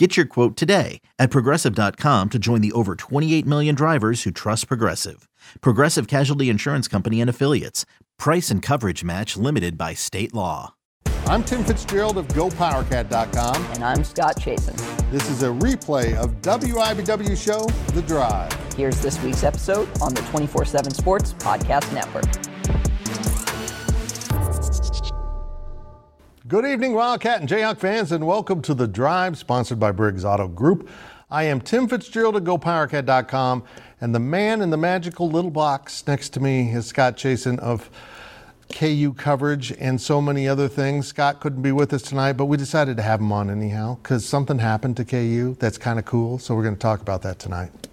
Get your quote today at progressive.com to join the over 28 million drivers who trust Progressive. Progressive Casualty Insurance Company and Affiliates. Price and coverage match limited by state law. I'm Tim Fitzgerald of GoPowerCat.com. And I'm Scott Chasen. This is a replay of WIBW show, The Drive. Here's this week's episode on the 24 7 Sports Podcast Network. Good evening, Wildcat and Jayhawk fans, and welcome to The Drive, sponsored by Briggs Auto Group. I am Tim Fitzgerald of GoPowerCat.com, and the man in the magical little box next to me is Scott Chasen of KU coverage and so many other things. Scott couldn't be with us tonight, but we decided to have him on anyhow because something happened to KU that's kind of cool. So we're going to talk about that tonight.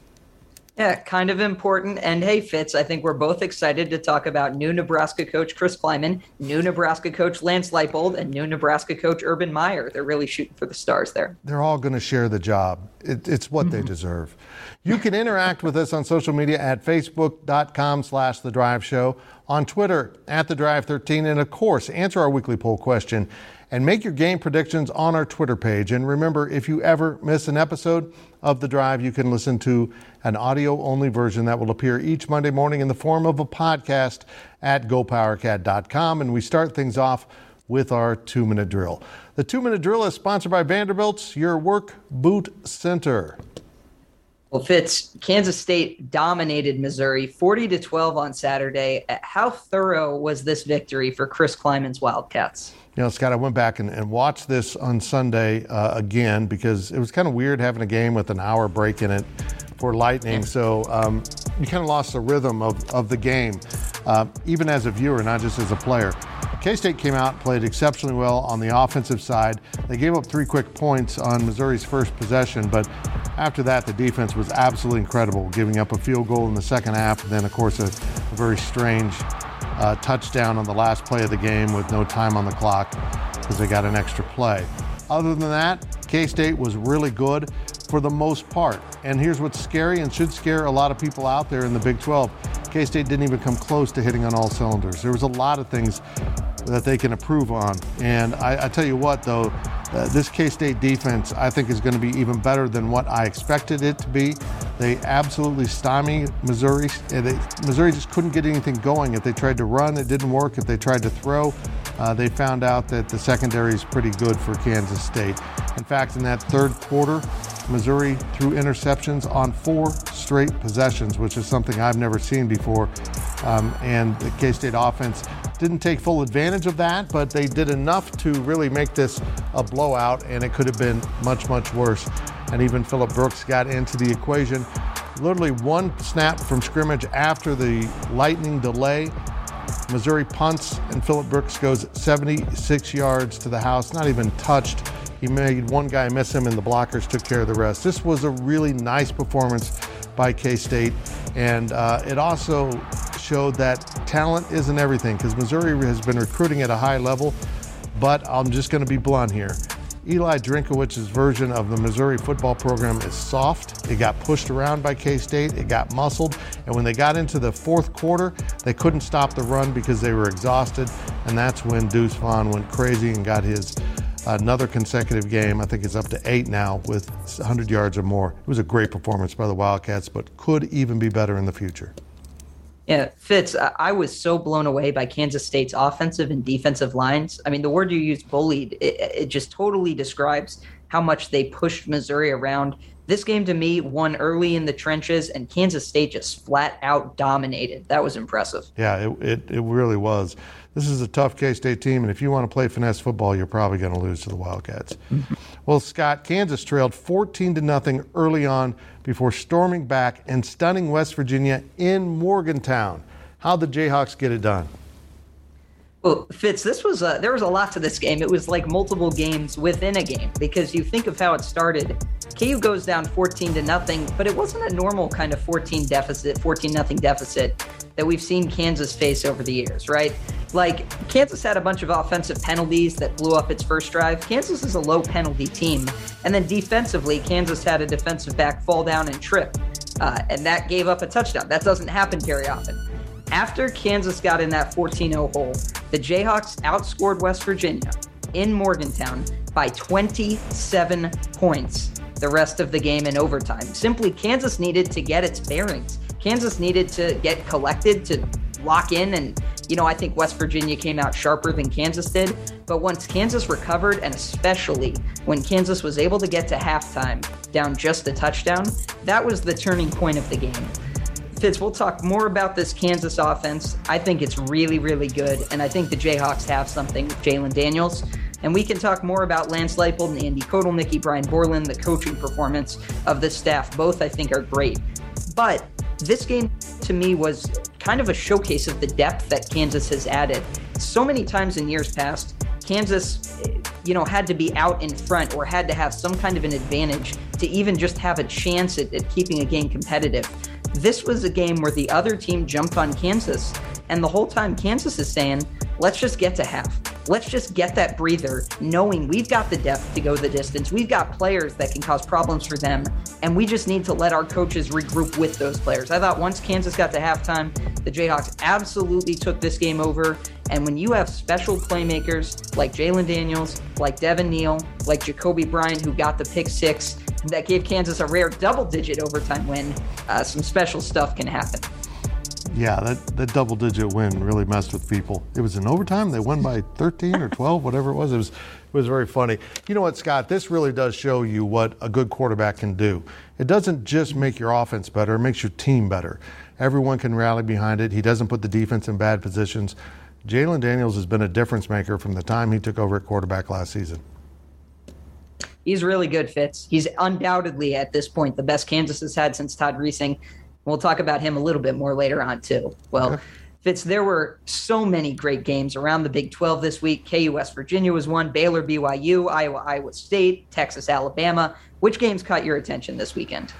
Yeah, kind of important. And hey, Fitz, I think we're both excited to talk about new Nebraska coach Chris Klieman, new Nebraska coach Lance Leipold, and new Nebraska coach Urban Meyer. They're really shooting for the stars there. They're all going to share the job. It, it's what they mm-hmm. deserve. You can interact with us on social media at facebook.com slash The Drive Show, on Twitter at The Drive 13, and of course, answer our weekly poll question and make your game predictions on our Twitter page. And remember, if you ever miss an episode of The Drive, you can listen to an audio only version that will appear each Monday morning in the form of a podcast at gopowercat.com. And we start things off with our two minute drill. The two minute drill is sponsored by Vanderbilt's Your Work Boot Center. Well, Fitz, Kansas State dominated Missouri 40 to 12 on Saturday. How thorough was this victory for Chris Klieman's Wildcats? You know, Scott, I went back and, and watched this on Sunday uh, again because it was kind of weird having a game with an hour break in it for Lightning. So um, you kind of lost the rhythm of, of the game, uh, even as a viewer, not just as a player. K State came out, and played exceptionally well on the offensive side. They gave up three quick points on Missouri's first possession, but after that, the defense was absolutely incredible, giving up a field goal in the second half, and then, of course, a, a very strange uh, touchdown on the last play of the game with no time on the clock because they got an extra play. Other than that, K State was really good for the most part. And here's what's scary and should scare a lot of people out there in the Big 12 K State didn't even come close to hitting on all cylinders. There was a lot of things that they can improve on. And I, I tell you what, though, uh, this K State defense, I think, is going to be even better than what I expected it to be. They absolutely stymied Missouri. They, Missouri just couldn't get anything going. If they tried to run, it didn't work. If they tried to throw, uh, they found out that the secondary is pretty good for Kansas State. In fact, in that third quarter, Missouri threw interceptions on four straight possessions, which is something I've never seen before. Um, and the K State offense didn't take full advantage of that, but they did enough to really make this a blowout, and it could have been much, much worse. And even Phillip Brooks got into the equation. Literally one snap from scrimmage after the lightning delay. Missouri punts, and Phillip Brooks goes 76 yards to the house, not even touched. He made one guy miss him, and the blockers took care of the rest. This was a really nice performance by K State, and uh, it also showed that talent isn't everything because Missouri has been recruiting at a high level. But I'm just going to be blunt here. Eli Drinkwitz's version of the Missouri football program is soft. It got pushed around by K State, it got muscled, and when they got into the fourth quarter, they couldn't stop the run because they were exhausted, and that's when Deuce Vaughn went crazy and got his another consecutive game. I think it's up to eight now with 100 yards or more. It was a great performance by the Wildcats, but could even be better in the future. Yeah, Fitz, I was so blown away by Kansas State's offensive and defensive lines. I mean, the word you used, bullied, it, it just totally describes how much they pushed Missouri around. This game to me won early in the trenches, and Kansas State just flat out dominated. That was impressive. Yeah, it, it, it really was. This is a tough K State team, and if you want to play finesse football, you're probably going to lose to the Wildcats. Mm-hmm. Well, Scott, Kansas trailed 14 to nothing early on before storming back and stunning West Virginia in Morgantown. How'd the Jayhawks get it done? Well, Fitz, this was a, there was a lot to this game. It was like multiple games within a game because you think of how it started. KU goes down 14 to nothing, but it wasn't a normal kind of 14 deficit, 14 nothing deficit that we've seen Kansas face over the years, right? Like Kansas had a bunch of offensive penalties that blew up its first drive. Kansas is a low penalty team, and then defensively, Kansas had a defensive back fall down and trip, uh, and that gave up a touchdown. That doesn't happen very often. After Kansas got in that 14 0 hole, the Jayhawks outscored West Virginia in Morgantown by 27 points the rest of the game in overtime. Simply, Kansas needed to get its bearings. Kansas needed to get collected to lock in. And, you know, I think West Virginia came out sharper than Kansas did. But once Kansas recovered, and especially when Kansas was able to get to halftime down just a touchdown, that was the turning point of the game. Fitz, we'll talk more about this Kansas offense. I think it's really, really good. And I think the Jayhawks have something, Jalon Daniels. And we can talk more about Lance Leipold and Andy Kotelnicki, Brian Borland, the coaching performance of the staff. Both, I think, are great. But this game to me was kind of a showcase of the depth that Kansas has added. So many times in years past, Kansas, you know, had to be out in front or had to have some kind of an advantage to even just have a chance at, at keeping a game competitive. This was a game where the other team jumped on Kansas, and the whole time Kansas is saying, let's just get to half. Let's just get that breather, knowing we've got the depth to go the distance. We've got players that can cause problems for them, and we just need to let our coaches regroup with those players. I thought once Kansas got to halftime, the Jayhawks absolutely took this game over. And when you have special playmakers like Jalon Daniels, like Devin Neal, like Jacoby Bryant, who got the pick six, that gave Kansas a rare double digit overtime win, uh, some special stuff can happen. Yeah, that, that double digit win really messed with people. It was in overtime. They won by 13 or 12, whatever it was. It was it was very funny. You know what, Scott? This really does show you what a good quarterback can do. It doesn't just make your offense better, it makes your team better. Everyone can rally behind it. He doesn't put the defense in bad positions. Jalon Daniels has been a difference maker from the time he took over at quarterback last season he's really good, Fitz. He's undoubtedly at this point the best Kansas has had since Todd Reesing. We'll talk about him a little bit more later on too. Well. Fitz, there were so many great games around the Big 12 this week. KU West Virginia was one, Baylor BYU, Iowa Iowa State, Texas Alabama. Which games caught your attention this weekend?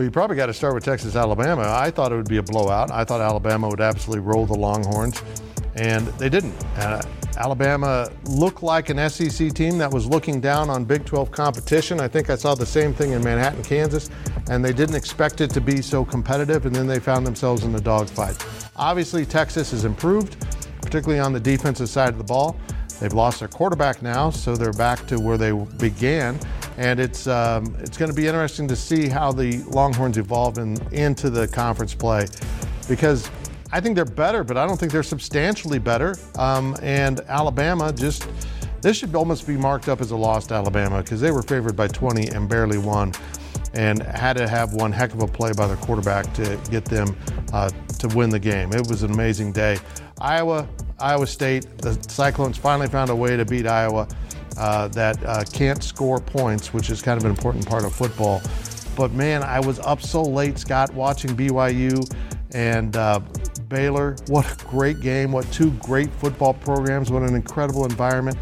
Well, you probably got to start with Texas Alabama. I thought it would be a blowout. I thought Alabama would absolutely roll the Longhorns, and they didn't. Uh, Alabama looked like an SEC team that was looking down on Big 12 competition. I think I saw the same thing in Manhattan, Kansas, and they didn't expect it to be so competitive, and then they found themselves in the dogfight. Obviously, Texas has improved, particularly on the defensive side of the ball. They've lost their quarterback now, so they're back to where they began. And it's um, it's going to be interesting to see how the Longhorns evolve in, into the conference play, because I think they're better, but I don't think they're substantially better. Um, and Alabama just, this should almost be marked up as a loss to Alabama because they were favored by 20 and barely won and had to have one heck of a play by the quarterback to get them uh, to win the game. It was an amazing day. Iowa, Iowa State, the Cyclones finally found a way to beat Iowa uh, that uh, can't score points, which is kind of an important part of football. But man, I was up so late, Scott, watching BYU and uh, Baylor. What a great game. What two great football programs. What an incredible environment.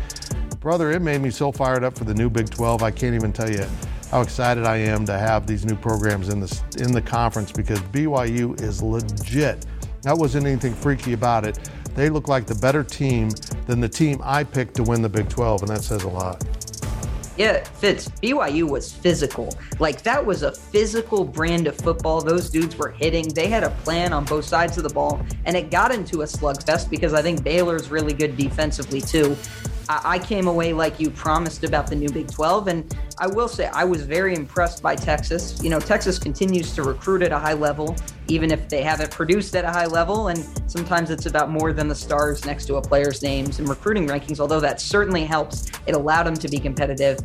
Brother, it made me so fired up for the new Big 12. I can't even tell you how excited I am to have these new programs in the, in the conference because BYU is legit. That wasn't anything freaky about it. They look like the better team than the team I picked to win the Big 12, and that says a lot. Yeah, Fitz, BYU was physical. Like, that was a physical brand of football. Those dudes were hitting. They had a plan on both sides of the ball, and it got into a slugfest because I think Baylor's really good defensively, too. I came away like you promised about the new Big 12. And I will say, I was very impressed by Texas. You know, Texas continues to recruit at a high level, even if they haven't produced at a high level. And sometimes it's about more than the stars next to a player's names and recruiting rankings, although that certainly helps. It allowed them to be competitive.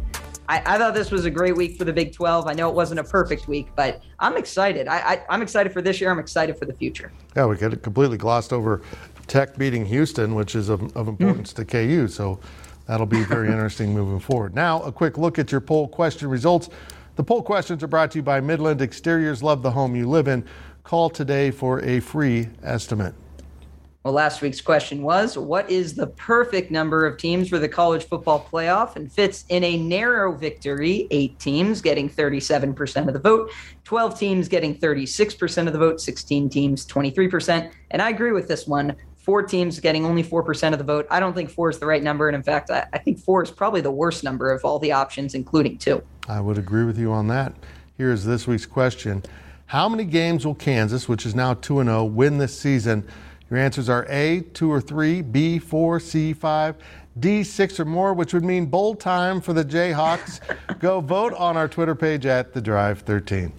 I, I, thought this was a great week for the Big 12. I know it wasn't a perfect week, but I'm excited. I, I, am excited for this year. I'm excited for the future. Yeah, we get completely glossed over Tech beating Houston, which is of, of importance mm. to KU. So that'll be very interesting moving forward. Now, a quick look at your poll question results. The poll questions are brought to you by Midland Exteriors. Love the home you live in. Call today for a free estimate. Well, last week's question was what is the perfect number of teams for the college football playoff and Fitz in a narrow victory? Eight teams getting 37% of the vote, 12 teams getting 36% of the vote, 16 teams 23%. And I agree with this one. Four teams getting only 4% of the vote. I don't think four is the right number. And in fact, I, I think four is probably the worst number of all the options, including two. I would agree with you on that. Here is this week's question How many games will Kansas, which is now 2 0, win this season? Your answers are A, two or three, B, four, C, five, D, six or more, which would mean bowl time for the Jayhawks. Go vote on our Twitter page at The Drive 13.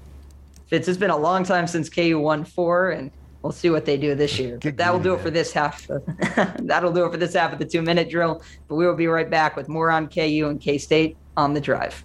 Fitz, it's been a long time since KU won four, and we'll see what they do this year. But that will do it for this half. that'll do it for this half of the two minute drill. But we will be right back with more on KU and K State on The Drive.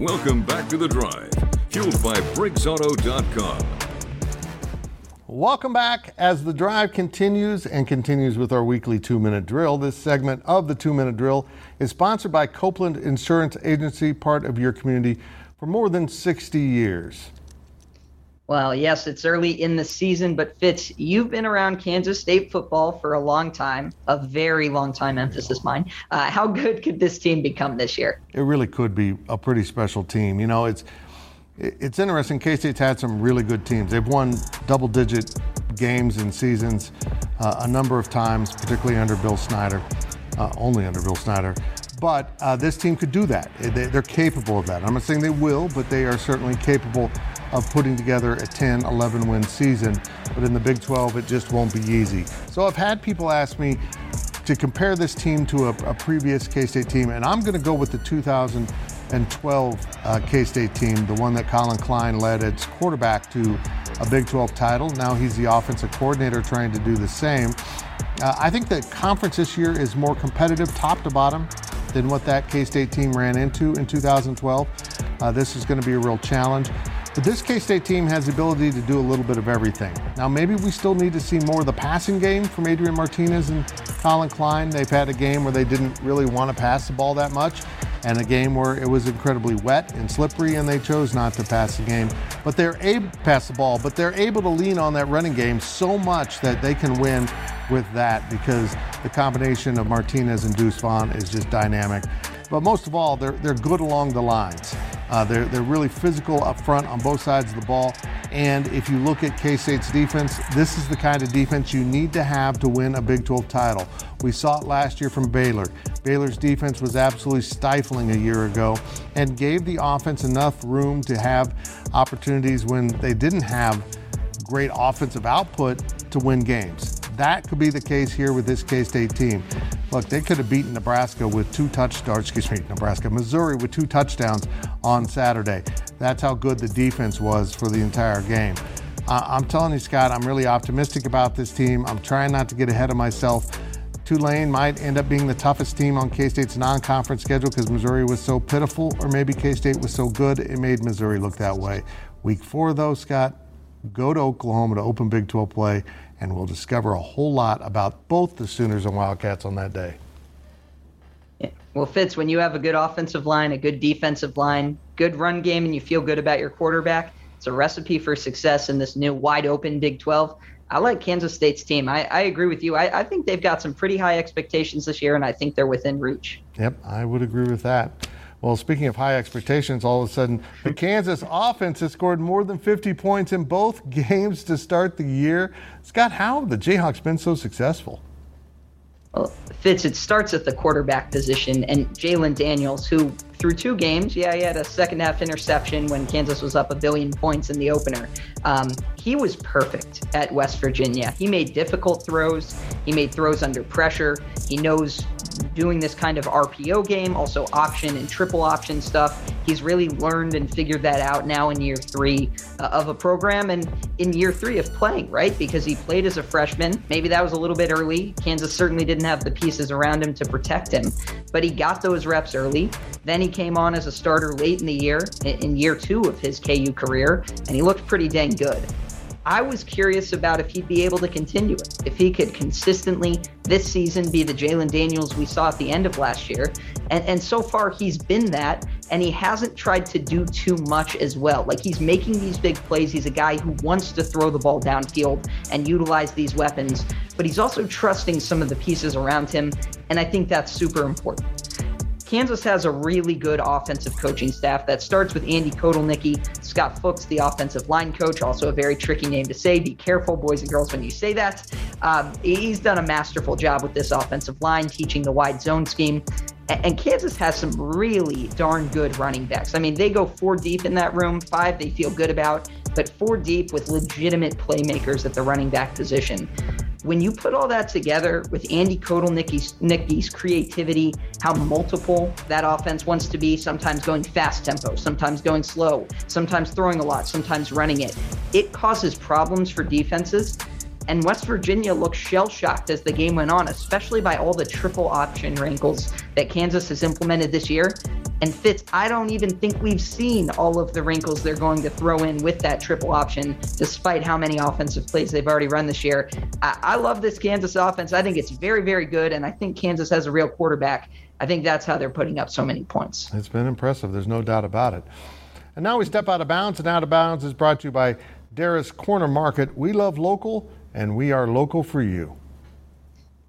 Welcome back to The Drive, fueled by BriggsAuto.com. Welcome back as The Drive continues and continues with our weekly two-minute drill. This segment of the two-minute drill is sponsored by Copeland Insurance Agency, part of your community for more than 60 years. Well, yes, it's early in the season, but Fitz, you've been around Kansas State football for a long time, a very long time, emphasis mine. Uh, how good could this team become this year? It really could be a pretty special team. You know, it's it's interesting. K State's had some really good teams. They've won double digit games and seasons uh, a number of times, particularly under Bill Snyder, uh, only under Bill Snyder. But uh, this team could do that. They're capable of that. I'm not saying they will, but they are certainly capable of putting together a 10, 11 win season. But in the Big 12, it just won't be easy. So I've had people ask me to compare this team to a, a previous K State team, and I'm going to go with the 2012 uh, K State team, the one that Collin Klein led as quarterback to a Big 12 title. Now he's the offensive coordinator trying to do the same. Uh, I think the conference this year is more competitive, top to bottom, than what that K State team ran into in 2012. Uh, this is going to be a real challenge. But this K State team has the ability to do a little bit of everything. Now, maybe we still need to see more of the passing game from Adrian Martinez and Collin Klein. They've had a game where they didn't really want to pass the ball that much, and a game where it was incredibly wet and slippery, and they chose not to pass the game. But they're able to pass the ball, but they're able to lean on that running game so much that they can win with that because the combination of Martinez and Deuce Vaughn is just dynamic. But most of all, they're, they're good along the lines. Uh, they're, they're really physical up front on both sides of the ball. And if you look at K State's defense, this is the kind of defense you need to have to win a Big 12 title. We saw it last year from Baylor. Baylor's defense was absolutely stifling a year ago and gave the offense enough room to have opportunities when they didn't have great offensive output to win games. That could be the case here with this K State team. Look, they could have beaten Nebraska with two touchdowns, excuse me, Nebraska, Missouri with two touchdowns on Saturday. That's how good the defense was for the entire game. Uh, I'm telling you, Scott, I'm really optimistic about this team. I'm trying not to get ahead of myself. Tulane might end up being the toughest team on K State's non conference schedule because Missouri was so pitiful, or maybe K State was so good it made Missouri look that way. Week four, though, Scott, go to Oklahoma to open Big 12 play and we'll discover a whole lot about both the Sooners and Wildcats on that day. Yeah. Well, Fitz, when you have a good offensive line, a good defensive line, good run game, and you feel good about your quarterback, it's a recipe for success in this new wide open Big 12. I like Kansas State's team. I, I agree with you. I, I think they've got some pretty high expectations this year, and I think they're within reach. Yep, I would agree with that. Well, speaking of high expectations, all of a sudden the Kansas offense has scored more than 50 points in both games to start the year. Scott, how have the Jayhawks been so successful? Well, Fitz, it starts at the quarterback position, and Jalon Daniels, who through two games, yeah, he had a second half interception when Kansas was up a billion points in the opener. Um, he was perfect at West Virginia. He made difficult throws, he made throws under pressure. He knows doing this kind of RPO game, also option and triple option stuff. He's really learned and figured that out now in year three uh, of a program and in year three of playing, right? Because he played as a freshman. Maybe that was a little bit early. Kansas certainly didn't have the pieces around him to protect him, but he got those reps early. Then he came on as a starter late in the year, in year two of his KU career, and he looked pretty dang good. I was curious about if he'd be able to continue it, if he could consistently this season be the Jalon Daniels we saw at the end of last year. And, and so far, he's been that, and he hasn't tried to do too much as well. Like he's making these big plays. He's a guy who wants to throw the ball downfield and utilize these weapons, but he's also trusting some of the pieces around him. And I think that's super important. Kansas has a really good offensive coaching staff that starts with Andy Kotelnicki, Scott Fuchs, the offensive line coach, also a very tricky name to say. Be careful, boys and girls, when you say that. Um, he's done a masterful job with this offensive line, teaching the wide zone scheme. And Kansas has some really darn good running backs. I mean, they go four deep in that room, five they feel good about, but four deep with legitimate playmakers at the running back position when you put all that together with Andy Kotelnicki's creativity, how multiple that offense wants to be, sometimes going fast tempo, sometimes going slow, sometimes throwing a lot, sometimes running it, it causes problems for defenses. And West Virginia looked shell shocked as the game went on, especially by all the triple option wrinkles that Kansas has implemented this year. And Fitz, I don't even think we've seen all of the wrinkles they're going to throw in with that triple option, despite how many offensive plays they've already run this year. I, I love this Kansas offense. I think it's very, very good. And I think Kansas has a real quarterback. I think that's how they're putting up so many points. It's been impressive. There's no doubt about it. And now we step out of bounds, and out of bounds is brought to you by Dara's Corner Market. We love local, and we are local for you.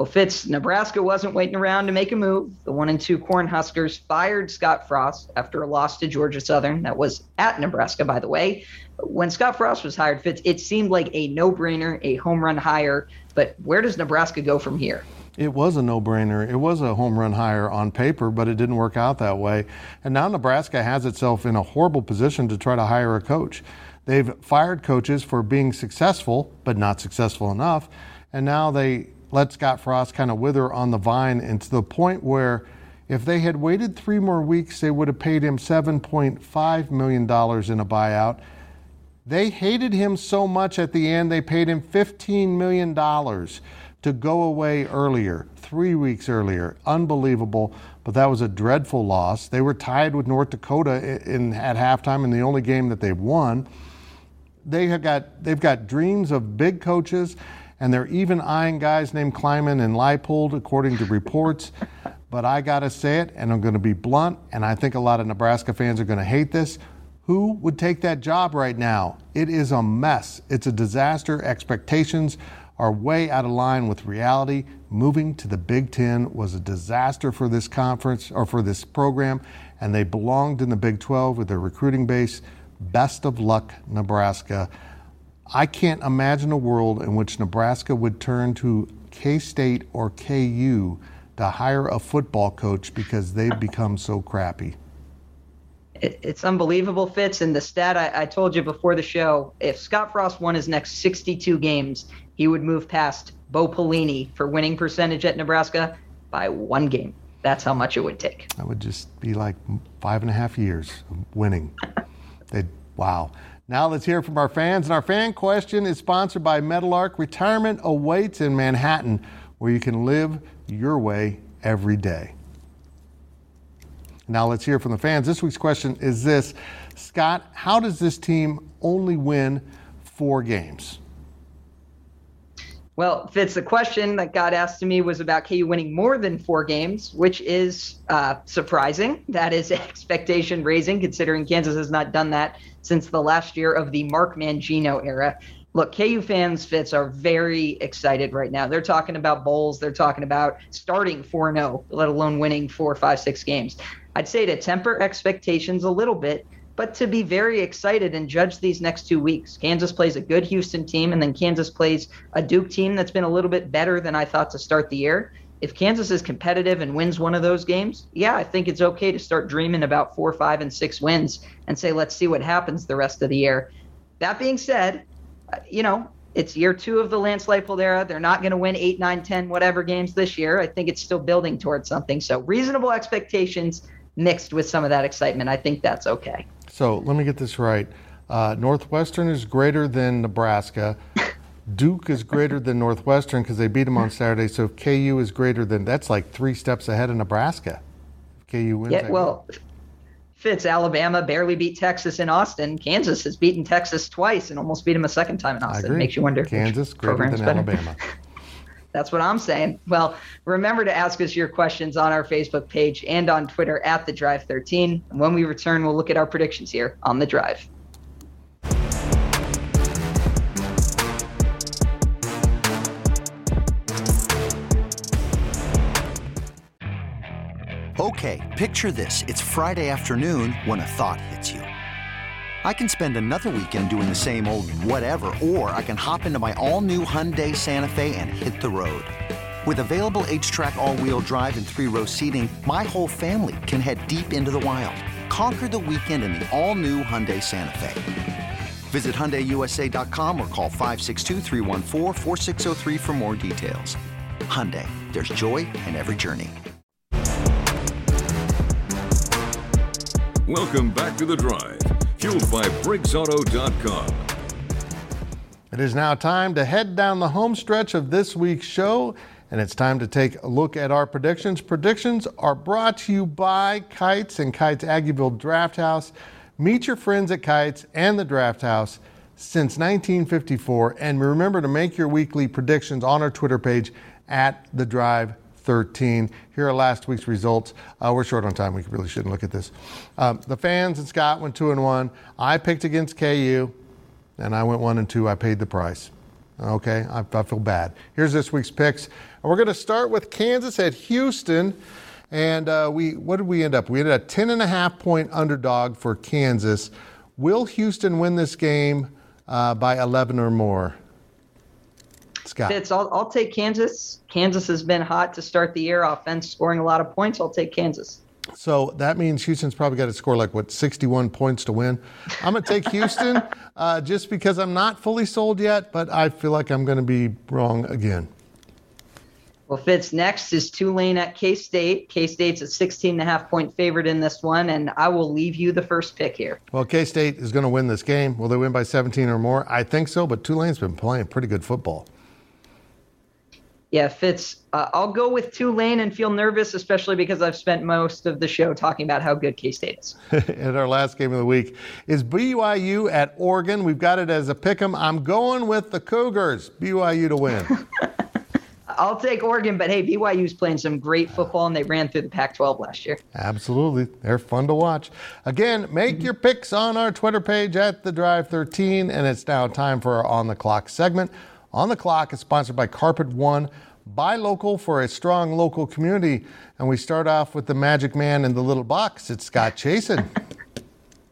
Well, Fitz, Nebraska wasn't waiting around to make a move. The one and two Cornhuskers fired Scott Frost after a loss to Georgia Southern. That was at Nebraska, by the way. When Scott Frost was hired, Fitz, it seemed like a no-brainer, a home run hire. But where does Nebraska go from here? It was a no brainer. It was a home run hire on paper, but it didn't work out that way. And now Nebraska has itself in a horrible position to try to hire a coach. They've fired coaches for being successful, but not successful enough. And now they let Scott Frost kind of wither on the vine and to the point where if they had waited three more weeks, they would have paid him $7.5 million in a buyout. They hated him so much at the end, they paid him $15 million to go away earlier, three weeks earlier. Unbelievable, but that was a dreadful loss. They were tied with North Dakota in, at halftime in the only game that they've won. They have got, they've got dreams of big coaches and they're even eyeing guys named Klieman and Leipold, according to reports. But I got to say it, and I'm going to be blunt, and I think a lot of Nebraska fans are going to hate this. Who would take that job right now? It is a mess. It's a disaster. Expectations are way out of line with reality. Moving to the Big Ten was a disaster for this conference or for this program, and they belonged in the Big 12 with their recruiting base. Best of luck, Nebraska. I can't imagine a world in which Nebraska would turn to K State or KU to hire a football coach because they've become so crappy. It's unbelievable, Fitz. And the stat I, I, told you before the show if Scott Frost won his next 62 games, he would move past Bo Pelini for winning percentage at Nebraska by one game. That's how much it would take. That would just be like five and a half years of winning. They'd, wow. Now let's hear from our fans. And our fan question is sponsored by Meadowlark. Retirement awaits in Manhattan, where you can live your way every day. Now let's hear from the fans. This week's question is this Scott, how does this team only win four games? Well, Fitz, the question that got asked to me was about KU winning more than four games, which is uh, surprising. That is expectation raising, considering Kansas has not done that since the last year of the Mark Mangino era. look, KU fans, Fitz, are very excited right now. They're talking about bowls. They're talking about starting 4 0, let alone winning four, five, six games. I'd say to temper expectations a little bit, but to be very excited and judge these next two weeks. Kansas plays a good Houston team, and then Kansas plays a Duke team that's been a little bit better than I thought to start the year. If Kansas is competitive and wins one of those games, yeah, I think it's okay to start dreaming about four, five, and six wins and say, let's see what happens the rest of the year. That being said, uh, you know, it's year two of the Lance Leipold era. They're not going to win eight, nine, 10, whatever games this year. I think it's still building towards something. So reasonable expectations mixed with some of that excitement. I think that's okay. So let me get this right. Uh, Northwestern is greater than Nebraska. Duke is greater than Northwestern because they beat them on Saturday. So if KU is greater than, that's like three steps ahead of Nebraska. If KU wins. Yeah, well. Fitz, Alabama barely beat Texas in Austin. Kansas has beaten Texas twice and almost beat them a second time in Austin. Makes you wonder. Kansas greater than better. Alabama. That's what I'm saying. Well, remember to ask us your questions on our Facebook page and on Twitter at the Drive 13. And when we return, we'll look at our predictions here on the Drive. Okay, picture this. It's Friday afternoon when a thought hits you. I can spend another weekend doing the same old whatever, or I can hop into my all-new Hyundai Santa Fe and hit the road. With available H-Track all-wheel drive and three-row seating, my whole family can head deep into the wild. Conquer the weekend in the all-new Hyundai Santa Fe. Visit HyundaiUSA.com or call 562 for more details. Hyundai, there's joy in every journey. Welcome back to The Drive fueled by BriggsAuto.com. It is now time to head down the home stretch of this week's show, and it's time to take a look at our predictions. Predictions are brought to you by Kites and Kites Aggieville Draft House. Meet your friends at Kites and the Draft House since 1954, and remember to make your weekly predictions on our Twitter page at the Drive 13. Here are last week's results. Uh, we're short on time. We really shouldn't look at this. Um, the fans and Scott went two and one. I picked against KU, and I went one and two. I paid the price. Okay, I, I feel bad. Here's this week's picks. And we're going to start with Kansas at Houston. And uh, we, what did we end up? We ended a 10 and a half point underdog for Kansas. Will Houston win this game uh, by 11 or more? Scott. Fitz, I'll, I'll take Kansas. Kansas has been hot to start the year, offense scoring a lot of points. I'll take Kansas. So that means Houston's probably got to score like what 61 points to win. I'm going to take Houston uh, just because I'm not fully sold yet, but I feel like I'm going to be wrong again. Well, Fitz, next is Tulane at K State. K State's a 16 and a half point favorite in this one, and I will leave you the first pick here. Well, K State is going to win this game. Will they win by 17 or more? I think so, but Tulane's been playing pretty good football. Yeah, Fitz. Uh, I'll go with Tulane and feel nervous, especially because I've spent most of the show talking about how good K State is. and our last game of the week is BYU at Oregon. We've got it as a pick 'em. I'm going with the Cougars. BYU to win. I'll take Oregon, but hey, BYU's playing some great football, and they ran through the Pac-12 last year. Absolutely, they're fun to watch. Again, make mm-hmm. your picks on our Twitter page at the Drive 13, and it's now time for our on the clock segment. On the Clock is sponsored by Carpet One. Buy local for a strong local community. And we start off with the magic man in the little box. It's Scott Chasen.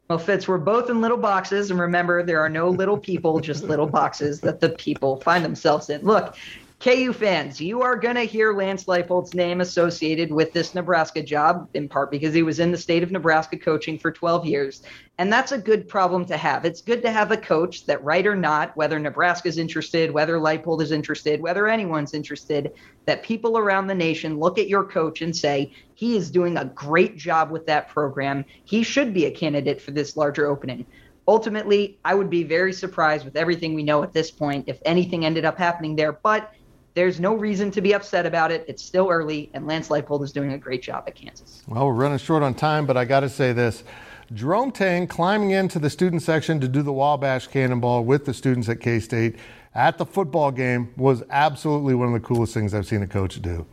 Well, Fitz, we're both in little boxes. And remember, there are no little people, just little boxes that the people find themselves in. Look, KU fans, you are going to hear Lance Leipold's name associated with this Nebraska job, in part because he was in the state of Nebraska coaching for 12 years. And that's a good problem to have. It's good to have a coach that, right or not, whether Nebraska's interested, whether Leipold is interested, whether anyone's interested, that people around the nation look at your coach and say, he is doing a great job with that program. He should be a candidate for this larger opening ultimately, I would be very surprised with everything we know at this point if anything ended up happening there. But there's no reason to be upset about it. It's still early, and Lance Leipold is doing a great job at Kansas. Well, we're running short on time, but I got to say this. Jerome Tang climbing into the student section to do the Wabash Cannonball with the students at K State at the football game was absolutely one of the coolest things I've seen a coach do.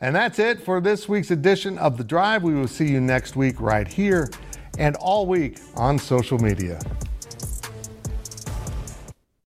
And that's it for this week's edition of The Drive. We will see you next week right here and all week on social media.